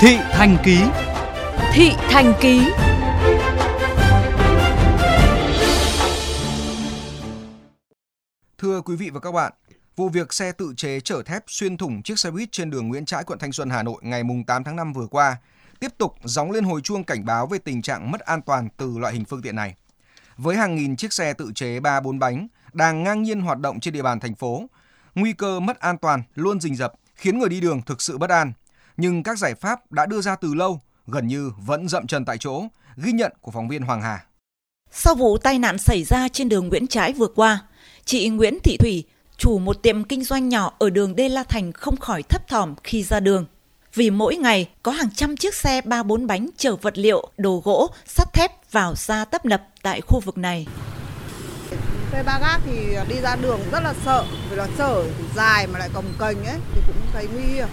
Thị Thành Ký Thị Thành Ký Thưa quý vị và các bạn, vụ việc xe tự chế chở thép xuyên thủng chiếc xe buýt trên đường Nguyễn Trãi, quận Thanh Xuân, Hà Nội ngày 8 tháng 5 vừa qua tiếp tục gióng lên hồi chuông cảnh báo về tình trạng mất an toàn từ loại hình phương tiện này. Với hàng nghìn chiếc xe tự chế 3-4 bánh đang ngang nhiên hoạt động trên địa bàn thành phố, nguy cơ mất an toàn luôn rình rập khiến người đi đường thực sự bất an. Nhưng các giải pháp đã đưa ra từ lâu gần như vẫn dậm chân tại chỗ, ghi nhận của phóng viên Hoàng Hà. Sau vụ tai nạn xảy ra trên đường Nguyễn Trãi vừa qua, chị Nguyễn Thị Thủy, chủ một tiệm kinh doanh nhỏ ở đường Đê La Thành không khỏi thấp thỏm khi ra đường. Vì mỗi ngày có hàng trăm chiếc xe 3-4 bánh chở vật liệu, đồ gỗ, sắt thép vào ra tấp nập tại khu vực này. Xe ba gác thì đi ra đường rất là sợ, vì là chở dài mà lại cồng kềnh ấy thì cũng thấy nguy hiểm.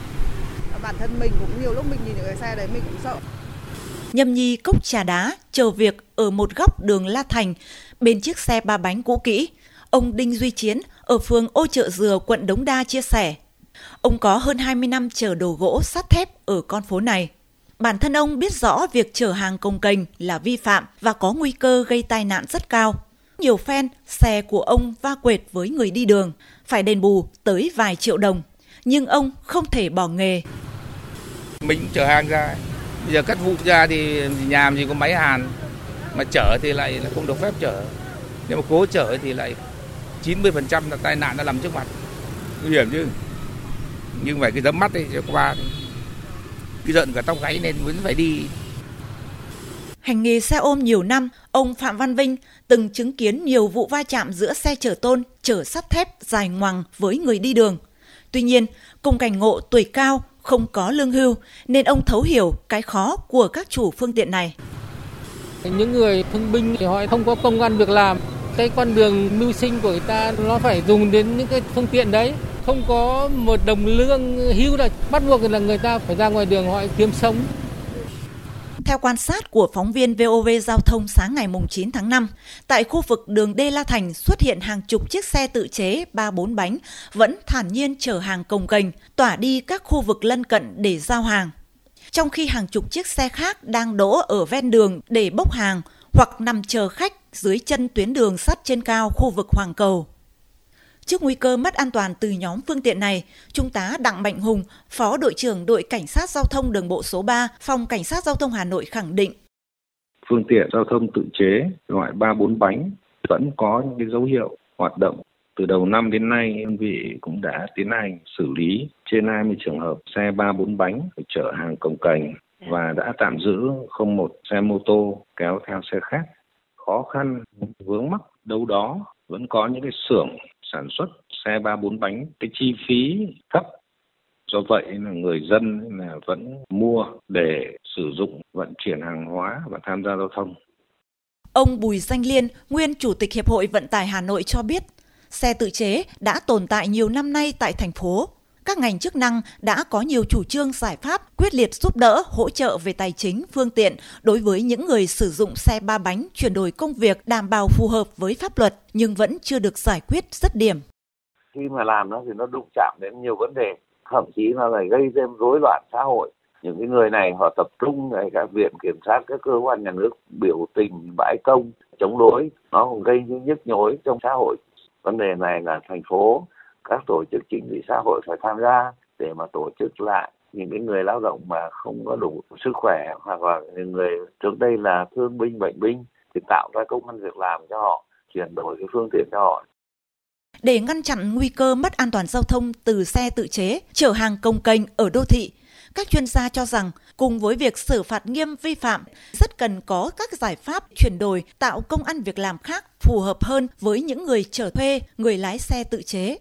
Bản thân mình cũng nhiều lúc mình nhìn những cái xe đấy mình cũng sợ. Nhâm nhi cốc trà đá chờ việc ở một góc đường La Thành bên chiếc xe ba bánh cũ kỹ. Ông Đinh Duy Chiến ở phường Ô Chợ Dừa, quận Đống Đa chia sẻ. Ông có hơn 20 năm chở đồ gỗ sắt thép ở con phố này. Bản thân ông biết rõ việc chở hàng công kênh là vi phạm và có nguy cơ gây tai nạn rất cao. Nhiều phen, xe của ông va quệt với người đi đường, phải đền bù tới vài triệu đồng. Nhưng ông không thể bỏ nghề. Mình chở hàng ra, bây giờ cắt vụ ra thì nhà gì có máy hàn, mà chở thì lại là không được phép chở. Nếu mà cố chở thì lại 90% là tai nạn đã nằm trước mặt. Nguy hiểm chứ nhưng phải cái tấm mắt ấy qua cái giận cả tóc gáy nên vẫn phải đi Hành nghề xe ôm nhiều năm, ông Phạm Văn Vinh từng chứng kiến nhiều vụ va chạm giữa xe chở tôn, chở sắt thép dài ngoằng với người đi đường. Tuy nhiên, cùng cảnh ngộ tuổi cao, không có lương hưu, nên ông thấu hiểu cái khó của các chủ phương tiện này. Những người thương binh thì họ không có công an việc làm. Cái con đường mưu sinh của người ta nó phải dùng đến những cái phương tiện đấy không có một đồng lương hưu là bắt buộc là người ta phải ra ngoài đường họ kiếm sống. Theo quan sát của phóng viên VOV Giao thông sáng ngày 9 tháng 5, tại khu vực đường Đê La Thành xuất hiện hàng chục chiếc xe tự chế 3-4 bánh vẫn thản nhiên chở hàng cồng kềnh, tỏa đi các khu vực lân cận để giao hàng. Trong khi hàng chục chiếc xe khác đang đỗ ở ven đường để bốc hàng hoặc nằm chờ khách dưới chân tuyến đường sắt trên cao khu vực Hoàng Cầu. Trước nguy cơ mất an toàn từ nhóm phương tiện này, Trung tá Đặng Mạnh Hùng, Phó đội trưởng đội Cảnh sát Giao thông đường bộ số 3, Phòng Cảnh sát Giao thông Hà Nội khẳng định. Phương tiện giao thông tự chế loại 3-4 bánh vẫn có những cái dấu hiệu hoạt động. Từ đầu năm đến nay, đơn vị cũng đã tiến hành xử lý trên 20 trường hợp xe 3-4 bánh chở hàng cồng cành và đã tạm giữ không một xe mô tô kéo theo xe khác. Khó khăn, vướng mắc đâu đó vẫn có những cái xưởng sản xuất xe ba bốn bánh cái chi phí thấp do vậy là người dân là vẫn mua để sử dụng vận chuyển hàng hóa và tham gia giao thông. Ông Bùi Danh Liên, nguyên chủ tịch Hiệp hội Vận tải Hà Nội cho biết, xe tự chế đã tồn tại nhiều năm nay tại thành phố các ngành chức năng đã có nhiều chủ trương giải pháp quyết liệt giúp đỡ, hỗ trợ về tài chính, phương tiện đối với những người sử dụng xe ba bánh chuyển đổi công việc đảm bảo phù hợp với pháp luật nhưng vẫn chưa được giải quyết rất điểm. Khi mà làm nó thì nó đụng chạm đến nhiều vấn đề, thậm chí nó lại gây thêm rối loạn xã hội những cái người này họ tập trung tại các viện kiểm sát các cơ quan nhà nước biểu tình bãi công chống đối nó còn gây những nhức nhối trong xã hội vấn đề này là thành phố các tổ chức chính trị xã hội phải tham gia để mà tổ chức lại những cái người lao động mà không có đủ sức khỏe hoặc là những người trước đây là thương binh bệnh binh thì tạo ra công an việc làm cho họ chuyển đổi cái phương tiện cho họ để ngăn chặn nguy cơ mất an toàn giao thông từ xe tự chế chở hàng công kênh ở đô thị các chuyên gia cho rằng cùng với việc xử phạt nghiêm vi phạm, rất cần có các giải pháp chuyển đổi tạo công ăn việc làm khác phù hợp hơn với những người chở thuê, người lái xe tự chế.